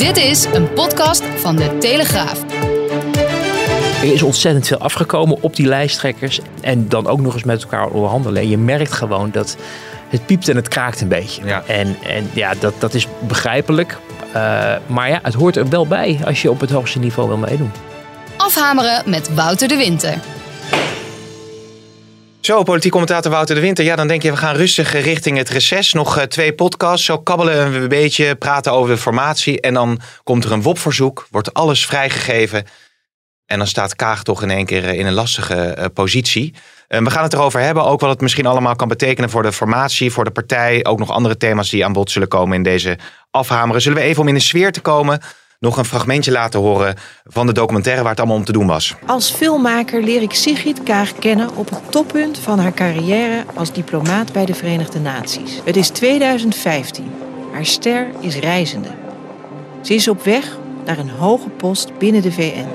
Dit is een podcast van de Telegraaf. Er is ontzettend veel afgekomen op die lijsttrekkers. En dan ook nog eens met elkaar onderhandelen. En je merkt gewoon dat het piept en het kraakt een beetje. Ja. En, en ja, dat, dat is begrijpelijk. Uh, maar ja, het hoort er wel bij als je op het hoogste niveau wil meedoen. Afhameren met Wouter de Winter. Zo, politiek commentator Wouter de Winter. Ja, dan denk je, we gaan rustig richting het reces. Nog uh, twee podcasts. Zo kabbelen we een beetje, praten over de formatie. En dan komt er een WOP-verzoek, wordt alles vrijgegeven. En dan staat Kaag toch in één keer in een lastige uh, positie. We gaan het erover hebben, ook wat het misschien allemaal kan betekenen voor de formatie, voor de partij. Ook nog andere thema's die aan bod zullen komen in deze afhameren. Zullen we even om in de sfeer te komen nog een fragmentje laten horen van de documentaire waar het allemaal om te doen was. Als filmmaker leer ik Sigrid Kaag kennen op het toppunt van haar carrière als diplomaat bij de Verenigde Naties. Het is 2015. Haar ster is reizende. Ze is op weg naar een hoge post binnen de VN.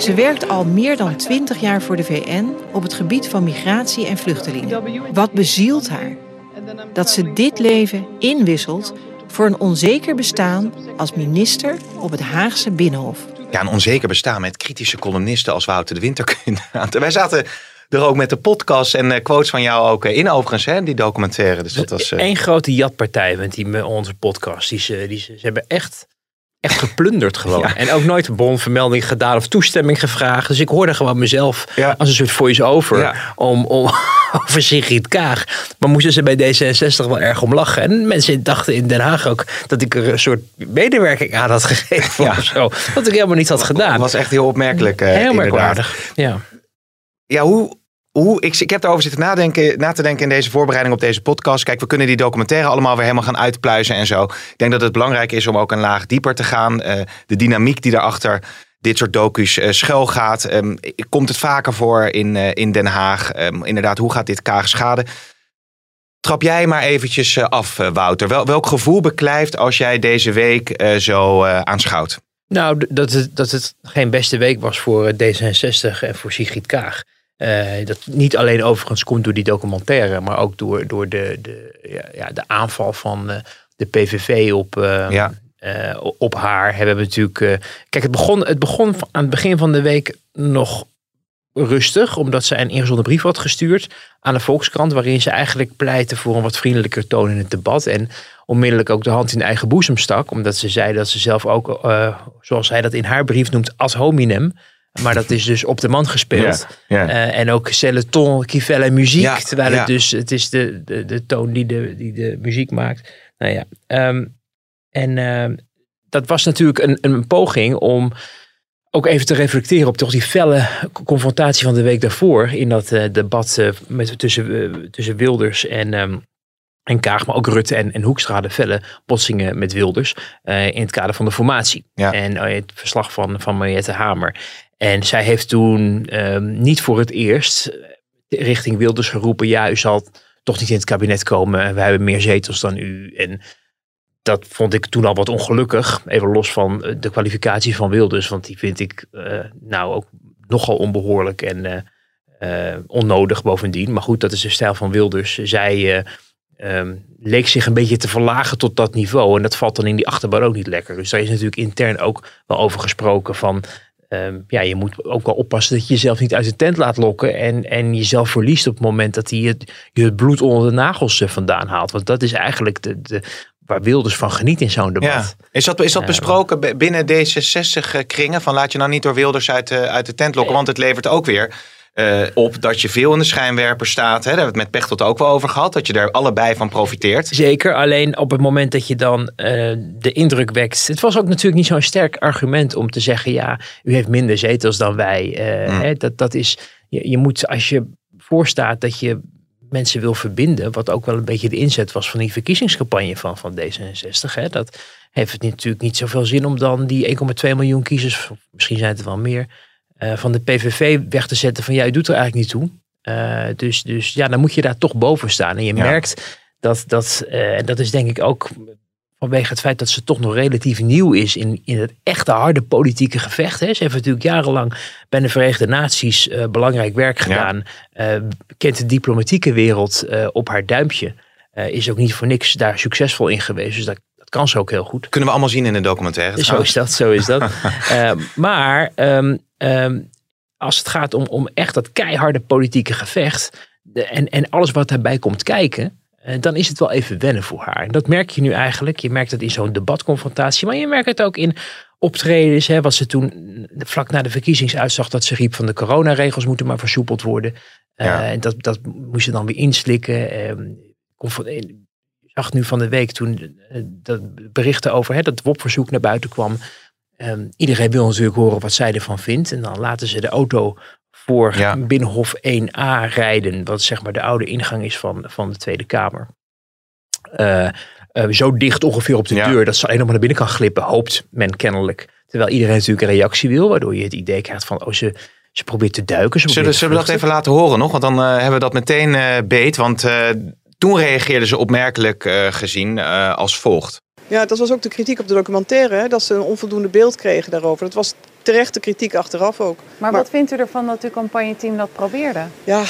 Ze werkt al meer dan 20 jaar voor de VN op het gebied van migratie en vluchtelingen. Wat bezielt haar? Dat ze dit leven inwisselt voor een onzeker bestaan als minister op het Haagse Binnenhof. Ja, een onzeker bestaan met kritische columnisten als Wouter de Winter. Wij zaten er ook met de podcast en quotes van jou ook in overigens, hè, die documentaire. Dus dat was... Eén grote jatpartij met die, onze podcast. Die ze, die ze, ze hebben echt echt geplunderd gewoon. Ja. En ook nooit een bronvermelding gedaan of toestemming gevraagd. Dus ik hoorde gewoon mezelf ja. als een soort voice-over ja. om, om over Sigrid Kaag. Maar moesten ze bij D66 wel erg om lachen. En mensen dachten in Den Haag ook dat ik er een soort medewerking aan had gegeven ja. of zo. Wat ik helemaal niet had gedaan. Dat was echt heel opmerkelijk. Uh, heel merkwaardig, ja. Ja, hoe, hoe, ik, ik heb daarover zitten nadenken, na te denken in deze voorbereiding op deze podcast. Kijk, we kunnen die documentaire allemaal weer helemaal gaan uitpluizen en zo. Ik denk dat het belangrijk is om ook een laag dieper te gaan. Uh, de dynamiek die daarachter dit soort docu's uh, schuil gaat. Um, komt het vaker voor in, uh, in Den Haag? Um, inderdaad, hoe gaat dit Kaag schaden? Trap jij maar eventjes af, Wouter. Wel, welk gevoel beklijft als jij deze week zo aanschouwt? Nou, dat het, dat het geen beste week was voor D66 en voor Sigrid Kaag. Uh, dat niet alleen overigens komt door die documentaire, maar ook door, door de, de, ja, ja de aanval van uh, de PVV op, uh, ja. op haar. Hebben we natuurlijk. kijk, het begon, het begon aan het begin van de week nog rustig, omdat ze een ingezonden brief had gestuurd aan de Volkskrant, waarin ze eigenlijk pleitte voor een wat vriendelijker toon in het debat. En onmiddellijk ook de hand in de eigen boezem stak, omdat ze zei dat ze zelf ook, zoals zij dat in haar brief noemt, als hominem. Maar dat is dus op de man gespeeld. Ja, ja. Uh, en ook c'est le ton qui fait la muziek. Ja, terwijl het dus, het is de, de, de toon die de, die de muziek maakt. Nou ja. Um, en uh, dat was natuurlijk een, een poging om ook even te reflecteren op toch die felle confrontatie van de week daarvoor. In dat uh, debat met, tussen, tussen Wilders en... Um, en Kaag, maar ook Rutte en, en Hoekstra de felle botsingen met Wilders in het kader van de formatie. En het verslag van, van Mariette Hamer. En zij heeft toen um, niet voor het eerst richting Wilders geroepen: ja, u zal toch niet in het kabinet komen. En wij hebben meer zetels dan u. En dat vond ik toen al wat ongelukkig. Even los van de kwalificatie van Wilders, want die vind ik uh, nou ook nogal onbehoorlijk en uh, onnodig bovendien. Maar goed, dat is de stijl van Wilders. Zij um, leek zich een beetje te verlagen tot dat niveau. En dat valt dan in die achterban ook niet lekker. Dus daar is natuurlijk intern ook wel over gesproken van um, ja, je moet ook wel oppassen dat je jezelf niet uit de tent laat lokken. En, en jezelf verliest op het moment dat hij het, je het bloed onder de nagels vandaan haalt. Want dat is eigenlijk de, de, waar Wilders van geniet in zo'n debat. Ja. Is dat, is dat besproken binnen D66-kringen? Van laat je nou niet door Wilders uit de, uit de tent lokken, want het levert ook weer uh, op dat je veel in de schijnwerper staat. Hè? Daar hebben we het met Pechtold ook wel over gehad. Dat je daar allebei van profiteert. Zeker, alleen op het moment dat je dan uh, de indruk wekt. Het was ook natuurlijk niet zo'n sterk argument om te zeggen: ja, u heeft minder zetels dan wij. Uh, mm. hè? Dat, dat is, je, je moet als je voorstaat dat je mensen wil verbinden. Wat ook wel een beetje de inzet was van die verkiezingscampagne van, van D66. Hè. Dat heeft het natuurlijk niet zoveel zin om dan die 1,2 miljoen kiezers, misschien zijn het er wel meer, uh, van de PVV weg te zetten van ja, je doet er eigenlijk niet toe. Uh, dus, dus ja, dan moet je daar toch boven staan. En je merkt dat, dat en dat is denk ik ook vanwege het feit dat ze toch nog relatief nieuw is in, in het echte harde politieke gevecht. Hè. Ze heeft natuurlijk jarenlang bij de Verenigde Naties uh, belangrijk werk gedaan. Ja. Uh, kent de diplomatieke wereld uh, op haar duimpje. is ook niet voor niks daar succesvol in geweest. Dus dat, dat kan ze ook heel goed. Kunnen we allemaal zien in de documentaire. Zo is dat, zo is dat. maar um, um, als het gaat om, om echt dat keiharde politieke gevecht. De, en, en alles wat daarbij komt kijken eh, dan is het wel even wennen voor haar. En dat merk je nu eigenlijk. Je merkt het in zo'n debatconfrontatie, maar je merkt het ook in optredens. Hè, wat ze toen vlak na de verkiezingsuitslag dat ze riep van de coronaregels moeten maar versoepeld worden. Uh, en dat, dat moest ze dan weer inslikken. Uh, je zag nu van de week toen uh, dat berichten over hè, dat WOP-verzoek naar buiten kwam. Um, iedereen wil natuurlijk horen wat zij ervan vindt. En dan laten ze de auto voor ja. Binnenhof 1A rijden. Wat zeg maar de oude ingang is van, van de Tweede Kamer. Uh, uh, zo dicht ongeveer op de deur dat ze alleen nog maar naar binnen kan glippen, hoopt men kennelijk. Terwijl iedereen natuurlijk een reactie wil, waardoor je het idee krijgt van, oh ze, ze probeert te duiken. Ze zullen, zullen we dat even laten horen nog? Want dan uh, hebben we dat meteen beet. Want toen reageerden ze opmerkelijk gezien als volgt. Ja, dat was ook de kritiek op de documentaire, hè, dat ze een onvoldoende beeld kregen daarover. Dat was terechte kritiek achteraf ook. Maar, wat vindt u ervan dat uw campagneteam dat probeerde? Ja,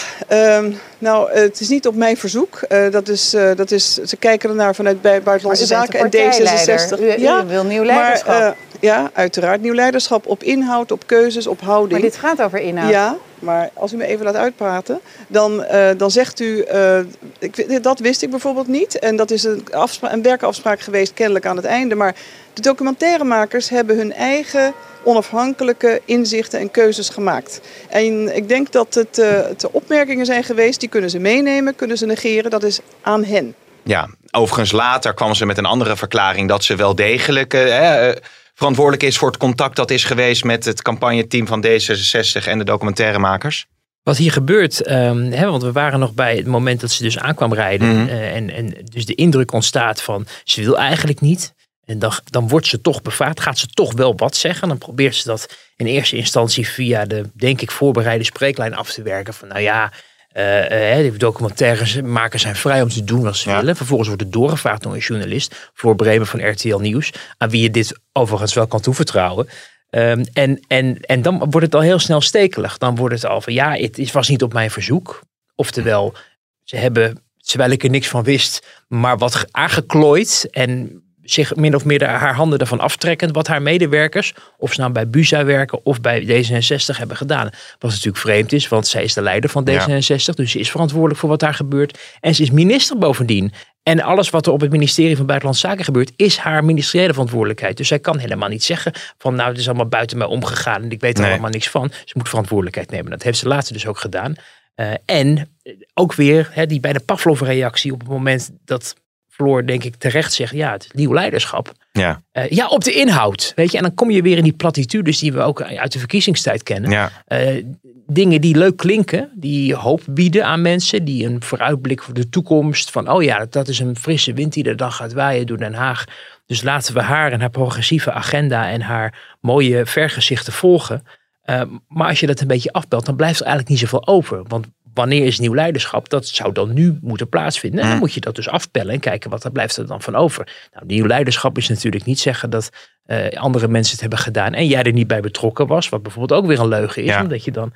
um, nou, het is niet op mijn verzoek. Uh, dat is, uh, dat is, ze kijken ernaar vanuit Buitenlandse Zaken en D66. U, ja, u wil nieuw leiderschap. Maar, uh, ja, uiteraard nieuw leiderschap op inhoud, op keuzes, op houding. Maar dit gaat over inhoud. Ja, maar als u me even laat uitpraten, dan, uh, dan zegt u, uh, ik, dat wist ik bijvoorbeeld niet. En dat is een, een werkafspraak geweest kennelijk aan het einde. Maar de documentairemakers hebben hun eigen onafhankelijke inzichten en keuzes gemaakt. En ik denk dat het, uh, het opmerkingen zijn geweest, die kunnen ze meenemen, kunnen ze negeren. Dat is aan hen. Ja, overigens later kwam ze met een andere verklaring dat ze wel degelijk uh, verantwoordelijk is voor het contact dat is geweest met het campagneteam van D66 en de documentairemakers. Wat hier gebeurt, um, hè, want we waren nog bij het moment dat ze dus aankwam rijden. Mm -hmm. uh, en, en dus de indruk ontstaat van ze wil eigenlijk niet. En dan, dan wordt ze toch bevraagd, gaat ze toch wel wat zeggen. Dan probeert ze dat in eerste instantie via de, denk ik, voorbereide spreeklijn af te werken. Van nou ja, uh, uh, documentaires maken zijn vrij om te doen wat ze willen. Vervolgens wordt het doorgevraagd door een journalist, voor Bremen van RTL Nieuws, aan wie je dit overigens wel kan toevertrouwen. Um, en, en, en dan wordt het al heel snel stekelig. Dan wordt het al van ja, het was niet op mijn verzoek. Oftewel, ze hebben, terwijl ik er niks van wist, maar wat aangeklooid en zich min of meer haar handen ervan aftrekken. Wat haar medewerkers, of ze nou bij Buza werken of bij D66 hebben gedaan. Wat natuurlijk vreemd is, want zij is de leider van D66. Dus ze is verantwoordelijk voor wat daar gebeurt. En ze is minister bovendien. En alles wat er op het ministerie van Buitenlandse Zaken gebeurt, is haar ministeriële verantwoordelijkheid. Dus zij kan helemaal niet zeggen van nou, het is allemaal buiten mij omgegaan en ik weet er nee. allemaal niks van. Ze moet verantwoordelijkheid nemen. Dat heeft ze later dus ook gedaan. Uh, en ook weer hè, die bij de Pavlov-reactie op het moment dat Floor denk ik terecht zegt, ja, het nieuw leiderschap. Ja. Uh, ja, op de inhoud. Weet je, en dan kom je weer in die platitudes die we ook uit de verkiezingstijd kennen. Ja. Uh, dingen die leuk klinken, die hoop bieden aan mensen, die een vooruitblik voor de toekomst. Van, oh ja, dat is een frisse wind die de dag gaat waaien door Den Haag. Dus laten we haar en haar progressieve agenda en haar mooie vergezichten volgen. Uh, maar als je dat een beetje afbelt, dan blijft er eigenlijk niet zoveel over. Want wanneer is nieuw leiderschap? Dat zou dan nu moeten plaatsvinden. En dan moet je dat dus afpellen en kijken wat er blijft er dan van over. Nou, nieuw leiderschap is natuurlijk niet zeggen dat uh, andere mensen het hebben gedaan en jij er niet bij betrokken was. Wat bijvoorbeeld ook weer een leugen is, ja. omdat je dan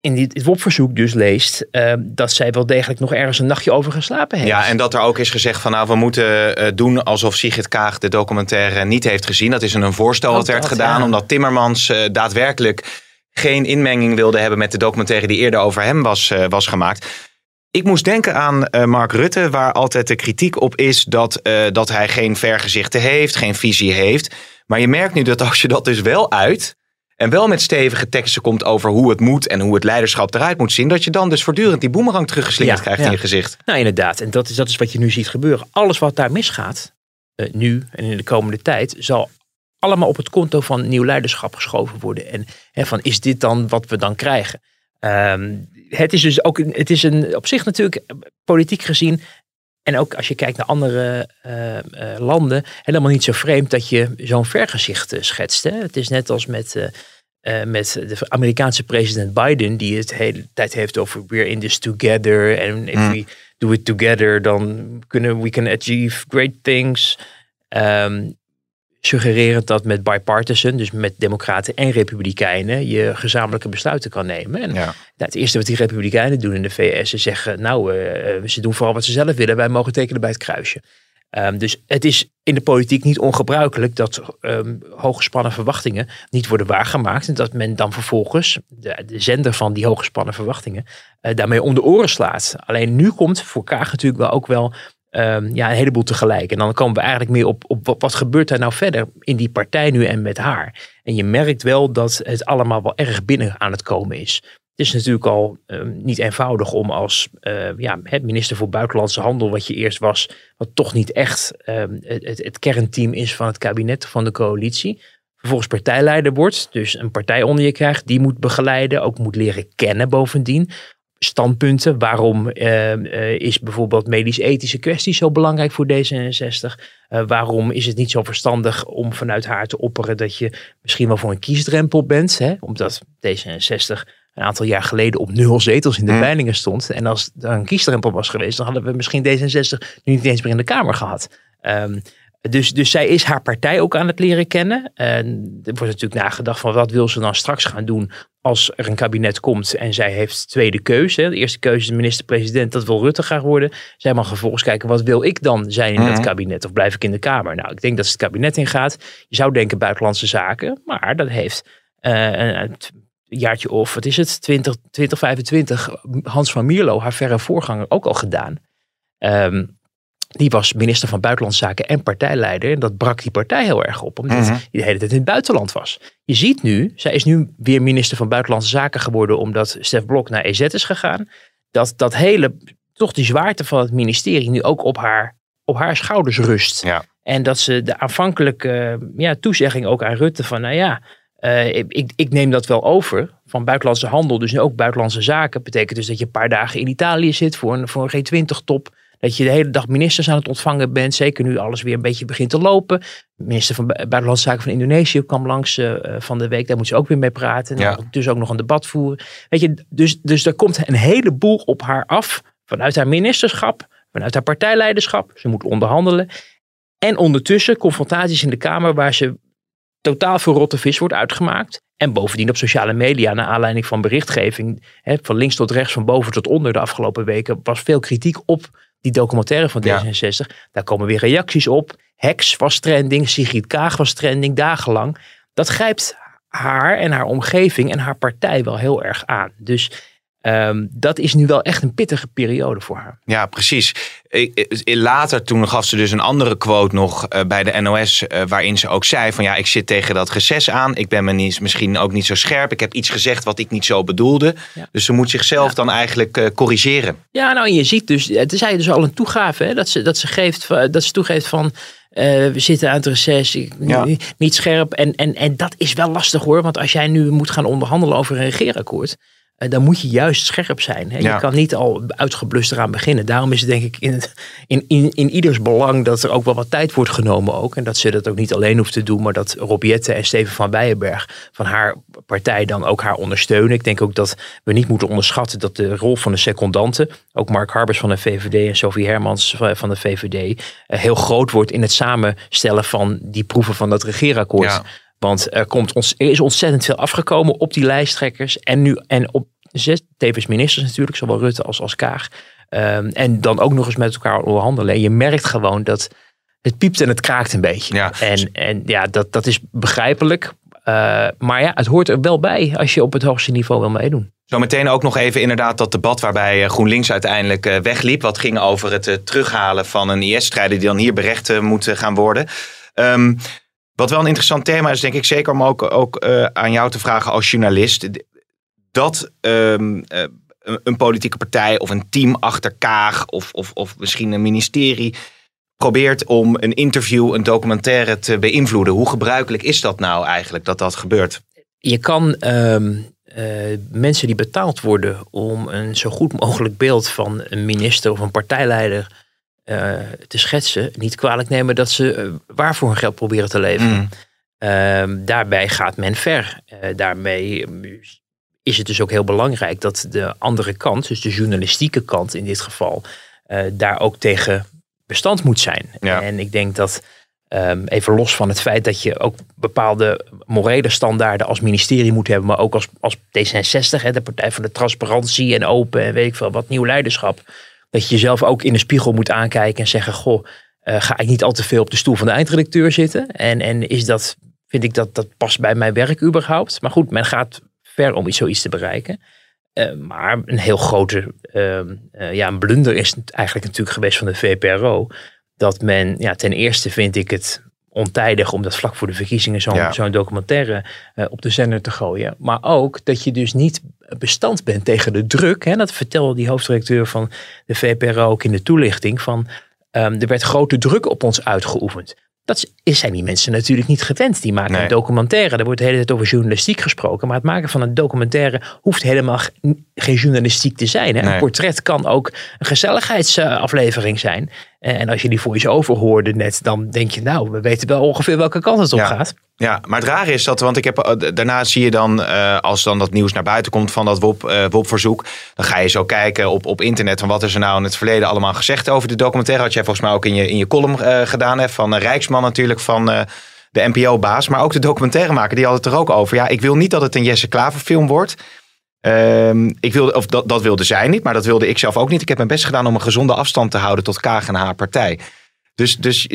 in dit WOP-verzoek dus leest uh, dat zij wel degelijk nog ergens een nachtje over geslapen heeft. Ja, en dat er ook is gezegd van nou, we moeten uh, doen alsof Sigrid Kaag de documentaire niet heeft gezien. Dat is een voorstel dat, dat werd gedaan, ja. omdat Timmermans uh, daadwerkelijk geen inmenging wilde hebben met de documentaire die eerder over hem was, uh, was gemaakt. Ik moest denken aan uh, Mark Rutte, waar altijd de kritiek op is dat, uh, dat hij geen vergezichten heeft, geen visie heeft. Maar je merkt nu dat als je dat dus wel uit en wel met stevige teksten komt over hoe het moet en hoe het leiderschap eruit moet zien, dat je dan dus voortdurend die boemerang teruggeslingerd ja, krijgt ja. in je gezicht. Nou, inderdaad. En dat is, dat is wat je nu ziet gebeuren. Alles wat daar misgaat, uh, nu en in de komende tijd, zal allemaal op het konto van nieuw leiderschap geschoven worden. En hè, van is dit dan wat we dan krijgen? Ehm, het is dus ook het is een, op zich natuurlijk politiek gezien. En ook als je kijkt naar andere uh, uh, landen, helemaal niet zo vreemd dat je zo'n vergezicht schetst. Hè? Het is net als met, met de Amerikaanse president Biden, die het de hele tijd heeft over we're in this together. En if mm. we do it together, dan kunnen we can achieve great things. Um, suggererend dat met bipartisan, dus met democraten en republikeinen, je gezamenlijke besluiten kan nemen. En ja. het eerste wat die republikeinen doen in de VS is zeggen, nou, uh, ze doen vooral wat ze zelf willen, wij mogen tekenen bij het kruisje. Um, dus het is in de politiek niet ongebruikelijk dat um, hooggespannen verwachtingen niet worden waargemaakt. En dat men dan vervolgens de, de zender van die hooggespannen verwachtingen uh, daarmee om de oren slaat. Alleen nu komt voor Kaag natuurlijk wel ook wel um, ja, een heleboel tegelijk. En dan komen we eigenlijk meer op, op wat, gebeurt er nou verder in die partij nu en met haar. En je merkt wel dat het allemaal wel erg binnen aan het komen is. Het is natuurlijk al um, niet eenvoudig om als uh, ja, minister voor Buitenlandse Handel, wat je eerst was, wat toch niet echt het, het, kernteam is van het kabinet, van de coalitie, vervolgens partijleider wordt, dus een partij onder je krijgt, die moet begeleiden, ook moet leren kennen bovendien standpunten. Waarom uh, uh, is bijvoorbeeld medisch-ethische kwesties zo belangrijk voor D66? Uh, waarom is het niet zo verstandig om vanuit haar te opperen dat je misschien wel voor een kiesdrempel bent? Hè? Omdat D66 een aantal jaar geleden op nul zetels in de peilingen stond. En als er een kiesdrempel was geweest, dan hadden we misschien D66 nu niet eens meer in de Kamer gehad. Um, dus, dus zij is haar partij ook aan het leren kennen. En er wordt natuurlijk nagedacht van wat wil ze dan straks gaan doen als er een kabinet komt en zij heeft tweede keuze. De eerste keuze is de minister-president, dat wil Rutte graag worden. Zij mag vervolgens kijken, wat wil ik dan zijn in dat mhm. kabinet? Of blijf ik in de Kamer? Nou, ik denk dat ze het kabinet ingaat. Je zou denken buitenlandse zaken, maar dat heeft uh, een, jaartje of, wat is het, 20, 2025, Hans van Mierlo, haar verre voorganger, ook al gedaan. Um, die was minister van Buitenlandse Zaken en partijleider. En dat brak die partij heel erg op, omdat mhm. hij de hele tijd in het buitenland was. Je ziet nu, zij is nu weer minister van Buitenlandse Zaken geworden, omdat Stef Blok naar EZ is gegaan. Dat dat hele, toch die zwaarte van het ministerie nu ook op haar, op haar schouders rust. Ja. En dat ze de aanvankelijke ja, toezegging ook aan Rutte van, nou ja, uh, ik, ik neem dat wel over van buitenlandse handel, dus nu ook buitenlandse zaken. Betekent dus dat je een paar dagen in Italië zit voor een, voor een G20-top. Dat je de hele dag ministers aan het ontvangen bent. Zeker nu alles weer een beetje begint te lopen. minister van Buitenlandse Zaken van Indonesië kwam langs uh, van de week. Daar moet ze ook weer mee praten. Ja. Dus ook nog een debat voeren. Weet je, dus, dus er komt een heleboel op haar af. Vanuit haar ministerschap. Vanuit haar partijleiderschap. Ze moet onderhandelen. En ondertussen confrontaties in de Kamer waar ze totaal veel rotte vis wordt uitgemaakt. En bovendien op sociale media, naar aanleiding van berichtgeving, hè, van links tot rechts, van boven tot onder de afgelopen weken, was veel kritiek op die documentaire van D66. Daar komen weer reacties op. Hex was trending, Sigrid Kaag was trending, dagenlang. Dat grijpt haar en haar omgeving en haar partij wel heel erg aan. Dus Um, dat is nu wel echt een pittige periode voor haar. Ja, precies. Later toen gaf ze dus een andere quote nog uh, bij de NOS, uh, waarin ze ook zei van ja, ik zit tegen dat reces aan. Ik ben me niet, misschien ook niet zo scherp. Ik heb iets gezegd wat ik niet zo bedoelde. Ja. Dus ze moet zichzelf ja. dan eigenlijk uh, corrigeren. Ja, nou en je ziet dus, het is dus al een toegave, hè, dat, ze, dat, ze geeft, dat ze toegeeft van uh, we zitten aan het reces, ja. niet scherp. En, en, en dat is wel lastig hoor, want als jij nu moet gaan onderhandelen over een regeerakkoord dan moet je juist scherp zijn. Hè? Je kan niet al uitgeblust eraan beginnen. Daarom is het denk ik in, het, in, in, in ieders belang dat er ook wel wat tijd wordt genomen ook. En dat ze dat ook niet alleen hoeft te doen, maar dat Rob en Steven van Bijenberg van haar partij dan ook haar ondersteunen. Ik denk ook dat we niet moeten onderschatten dat de rol van de secondanten, ook Mark Harbers van de VVD en Sophie Hermans van de VVD, uh, heel groot wordt in het samenstellen van die proeven van dat regeerakkoord. Ja. Want er, komt ons, er is ontzettend veel afgekomen op die lijsttrekkers. En nu en op zes, tevens ministers natuurlijk, zowel Rutte als, als Kaag. Um, en dan ook nog eens met elkaar onderhandelen. En je merkt gewoon dat het piept en het kraakt een beetje. Ja. En, en ja, dat, dat is begrijpelijk. Uh, maar ja, het hoort er wel bij als je op het hoogste niveau wil meedoen. Zometeen ook nog even inderdaad dat debat waarbij eh, GroenLinks uiteindelijk uh, wegliep. Wat ging over het terughalen van een IS-strijder die dan hier berecht moet gaan worden. Um, wat wel een interessant thema is, denk ik, zeker om ook, ook uh, aan jou te vragen als journalist. Dat um, uh, een politieke partij of een team achter Kaag of, of, of misschien een ministerie probeert om een interview, een documentaire te beïnvloeden. Hoe gebruikelijk is dat nou eigenlijk dat dat gebeurt? Je kan um, mensen die betaald worden om een zo goed mogelijk beeld van een minister of een partijleider te schetsen, niet kwalijk nemen dat ze waar voor hun geld proberen te leven. Mm. Ehm, daarbij gaat men ver. daarmee is het dus ook heel belangrijk dat de andere kant, dus de journalistieke kant in dit geval, daar ook tegen bestand moet zijn. En ik denk dat Ehm, even los van het feit dat je ook bepaalde morele standaarden als ministerie moet hebben, maar ook als, als D66, hè, de Partij van de Transparantie en Open en weet ik veel wat, nieuw leiderschap. Dat je jezelf ook in de spiegel moet aankijken en zeggen: Goh, uh, ga ik niet al te veel op de stoel van de eindredacteur zitten? En, en is dat, vind ik dat dat past bij mijn werk überhaupt? Maar goed, men gaat ver om iets zoiets te bereiken. Uh, maar een heel grote uh, ja, een blunder is eigenlijk natuurlijk geweest van de VPRO dat men, ja, ten eerste vind ik het ontijdig om dat vlak voor de verkiezingen zo'n documentaire uh, op de zender te gooien. Maar ook dat je dus niet bestand bent tegen de druk. Hè, dat vertelde die hoofddirecteur van de VPRO ook in de toelichting. Van, um, er werd grote druk op ons uitgeoefend. Dat zijn die mensen natuurlijk niet gewend. Die maken een documentaire. Er wordt de hele tijd over journalistiek gesproken. Maar het maken van een documentaire hoeft helemaal geen journalistiek te zijn. Hè? Een portret kan ook een gezelligheidsaflevering zijn. En als je die voice-over hoorde net, dan denk je, nou, we weten wel ongeveer welke kant het op gaat. Ja, maar het rare is dat, want ik heb, eh, daarna zie je dan, uh, als dan dat nieuws naar buiten komt van dat WOP, uh, WOP-verzoek, dan ga je zo kijken op, op internet van wat is er nou in het verleden allemaal gezegd over de documentaire. Had jij volgens mij ook in je, in je column uh, gedaan, hè, van Rijksman natuurlijk, van de NPO-baas, maar ook de documentairemaker, die had het er ook over. Ja, ik wil niet dat het een Jesse Klaver film wordt. Um, ik wilde, of dat, dat wilde zij niet, maar dat wilde ik zelf ook niet. Ik heb mijn best gedaan om een gezonde afstand te houden tot Kaag en haar partij. Dus, dus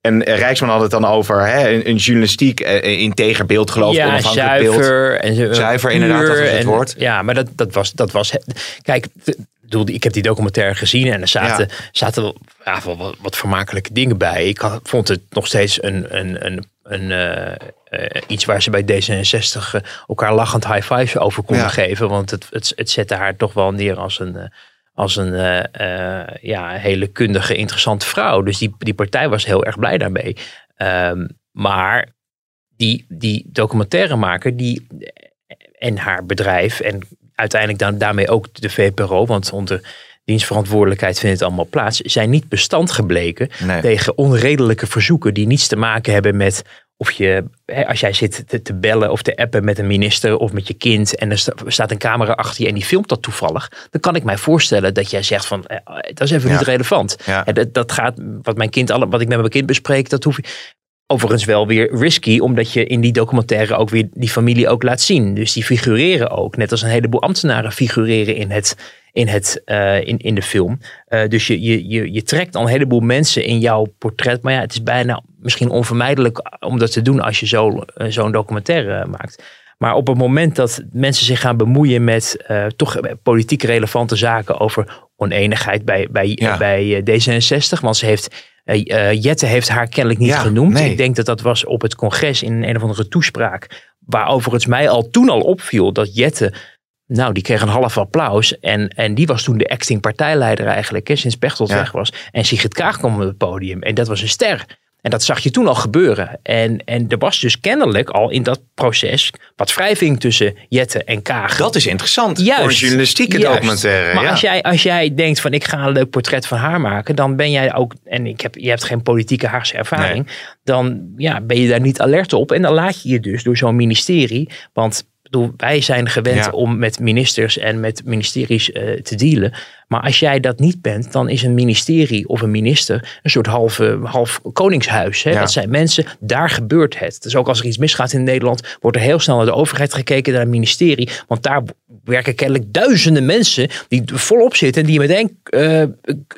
en Rijksman had het dan over hè, een, een journalistiek uh, integer beeld, geloof ik. Ja, zuiver. Beeld. En, zuiver, inderdaad, dat was het woord. Ja, maar dat, dat, was, dat was... Kijk, ik heb die documentaire gezien en er zaten, zaten ja, wel wat, wat vermakelijke dingen bij. Ik vond het nog steeds een, een, een, een uh, iets waar ze bij D66 elkaar lachend high fives over konden geven. Want het, het, het zette haar toch wel neer als een als een ja, hele kundige, interessante vrouw. Dus die, die partij was heel erg blij daarmee. Um, maar die, die documentairemaker die, en haar bedrijf en uiteindelijk dan, daarmee ook de VPRO, want onder dienstverantwoordelijkheid vindt het allemaal plaats, zijn niet bestand gebleken tegen onredelijke verzoeken die niets te maken hebben met of je, als jij zit te, te, bellen of te appen met een minister of met je kind en er staat een camera achter je en die filmt dat toevallig, dan kan ik mij voorstellen dat jij zegt van, eh, dat is even niet relevant. Ja. Dat, dat gaat, wat mijn kind, wat ik met mijn kind bespreek, dat hoef je. Overigens wel weer risky, omdat je in die documentaire ook weer die familie ook laat zien. Dus die figureren ook, net als een heleboel ambtenaren figureren in, het, in, het, uh, in, in de film. Uh, dus je, je, je, je trekt al een heleboel mensen in jouw portret. Maar ja, het is bijna misschien onvermijdelijk om dat te doen als je zo, uh, zo'n documentaire maakt. Maar op het moment dat mensen zich gaan bemoeien met toch politiek relevante zaken over oneenigheid bij, bij, ja. bij D66, want ze heeft Jette heeft haar kennelijk niet genoemd. Ik denk dat dat was op het congres in een of andere toespraak. Waar overigens mij al toen al opviel dat Jette. Nou, die kreeg een half applaus. En, en die was toen de acting partijleider eigenlijk. Hè, sinds Pechtold weg was. En Sigrid Kaag kwam op het podium. En dat was een ster. En dat zag je toen al gebeuren. En, en er was dus kennelijk al in dat proces wat wrijving tussen Jette en Kaag. Dat is interessant juist, voor een journalistieke juist. documentaire. Maar als, jij, als jij denkt van ik ga een leuk portret van haar maken, dan ben jij ook, en ik heb, je hebt geen politieke Haagse ervaring, dan ja, ben je daar niet alert op. En dan laat je je dus door zo'n ministerie, want bedoel, wij zijn gewend om met ministers en met ministeries uh, te dealen. Maar als jij dat niet bent, dan is een ministerie of een minister een soort halve, half koningshuis. Hè? Dat zijn mensen, daar gebeurt het. Dus ook als er iets misgaat in Nederland, wordt er heel snel naar de overheid gekeken, naar het ministerie. Want daar werken kennelijk duizenden mensen die volop zitten en die meteen uh,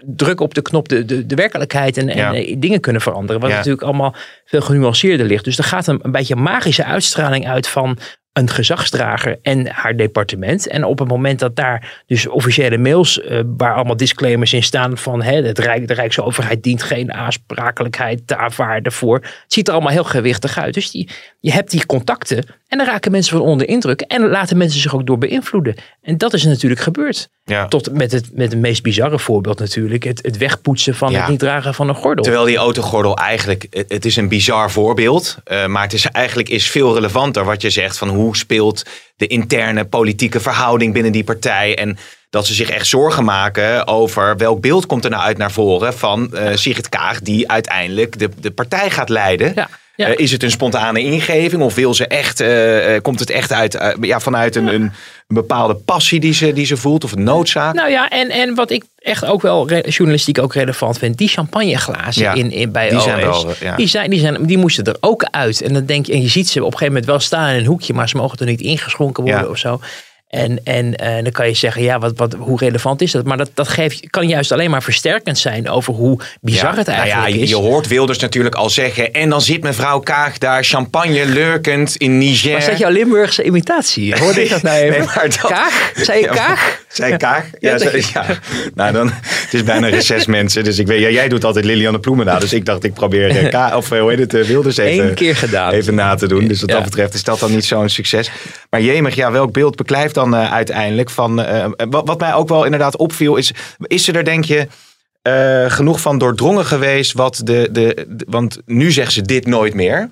drukken op de knop de, de, de werkelijkheid en, en eh, dingen kunnen veranderen. Wat natuurlijk allemaal veel genuanceerder ligt. Dus er gaat een, een beetje magische uitstraling uit van een gezagsdrager en haar departement. En op het moment dat daar dus officiële mails, uh, waar allemaal disclaimers in staan van hè, het Rijk, de Rijksoverheid dient geen aansprakelijkheid te aanvaarden voor. Het ziet er allemaal heel gewichtig uit. Dus die, je hebt die contacten en dan raken mensen van onder indruk en laten mensen zich ook door beïnvloeden. En dat is natuurlijk gebeurd. Ja. Tot met het, met het meest bizarre voorbeeld natuurlijk. Het, het wegpoetsen van het niet dragen van een gordel. Terwijl die autogordel eigenlijk, het is een bizar voorbeeld. Uh, maar het is eigenlijk is veel relevanter wat je zegt van hoe hoe speelt de interne politieke verhouding binnen die partij. En dat ze zich echt zorgen maken over welk beeld komt er nou uit naar voren van uh, Sigrid Kaag, die uiteindelijk de, de partij gaat leiden. Ja. Eh, is het een spontane ingeving of wil ze echt, uh, komt het echt uit, ja, vanuit een, een, bepaalde passie die ze, die ze voelt of een noodzaak? Nou ja, en, en wat ik echt ook wel journalistiek ook relevant vind, die champagneglazen in, in, bij die Zijn wel, ja. die, zijn, die, zijn, die moesten er ook uit. En dan denk je, en je ziet ze op een gegeven moment wel staan in een hoekje, maar ze mogen er niet ingeschonken worden of zo. En, en, en dan kan je zeggen, ja, wat, wat, hoe relevant is dat? Maar dat, dat geeft, kan juist alleen maar versterkend zijn over hoe bizar het nou eigenlijk ja, is. Je hoort Wilders natuurlijk al zeggen. En dan zit mevrouw Kaag daar champagne lurkend in Niger. Was dat jouw Limburgse imitatie? Hoorde ik dat nou even? Nee, maar dat, Kaag? Zei je Kaag? Zei Kaag? Ja, ja, Nou, dan, het is bijna reces mensen. Dus ik weet, ja, jij doet altijd Lilianne Ploemen na. Dus ik dacht, ik probeer uh, Kaag, of eh, hoe heet het, uh, Wilders even, Eén keer gedaan. even na te doen. Dus wat dat betreft is dat dan niet zo'n succes. Maar jemig, ja, welk beeld beklijft dan uh, uiteindelijk van. Uh, wat, wat, mij ook wel inderdaad opviel, is: is er denk je. Uh, genoeg van doordrongen geweest. Wat de, de, de, want nu zeggen ze dit nooit meer.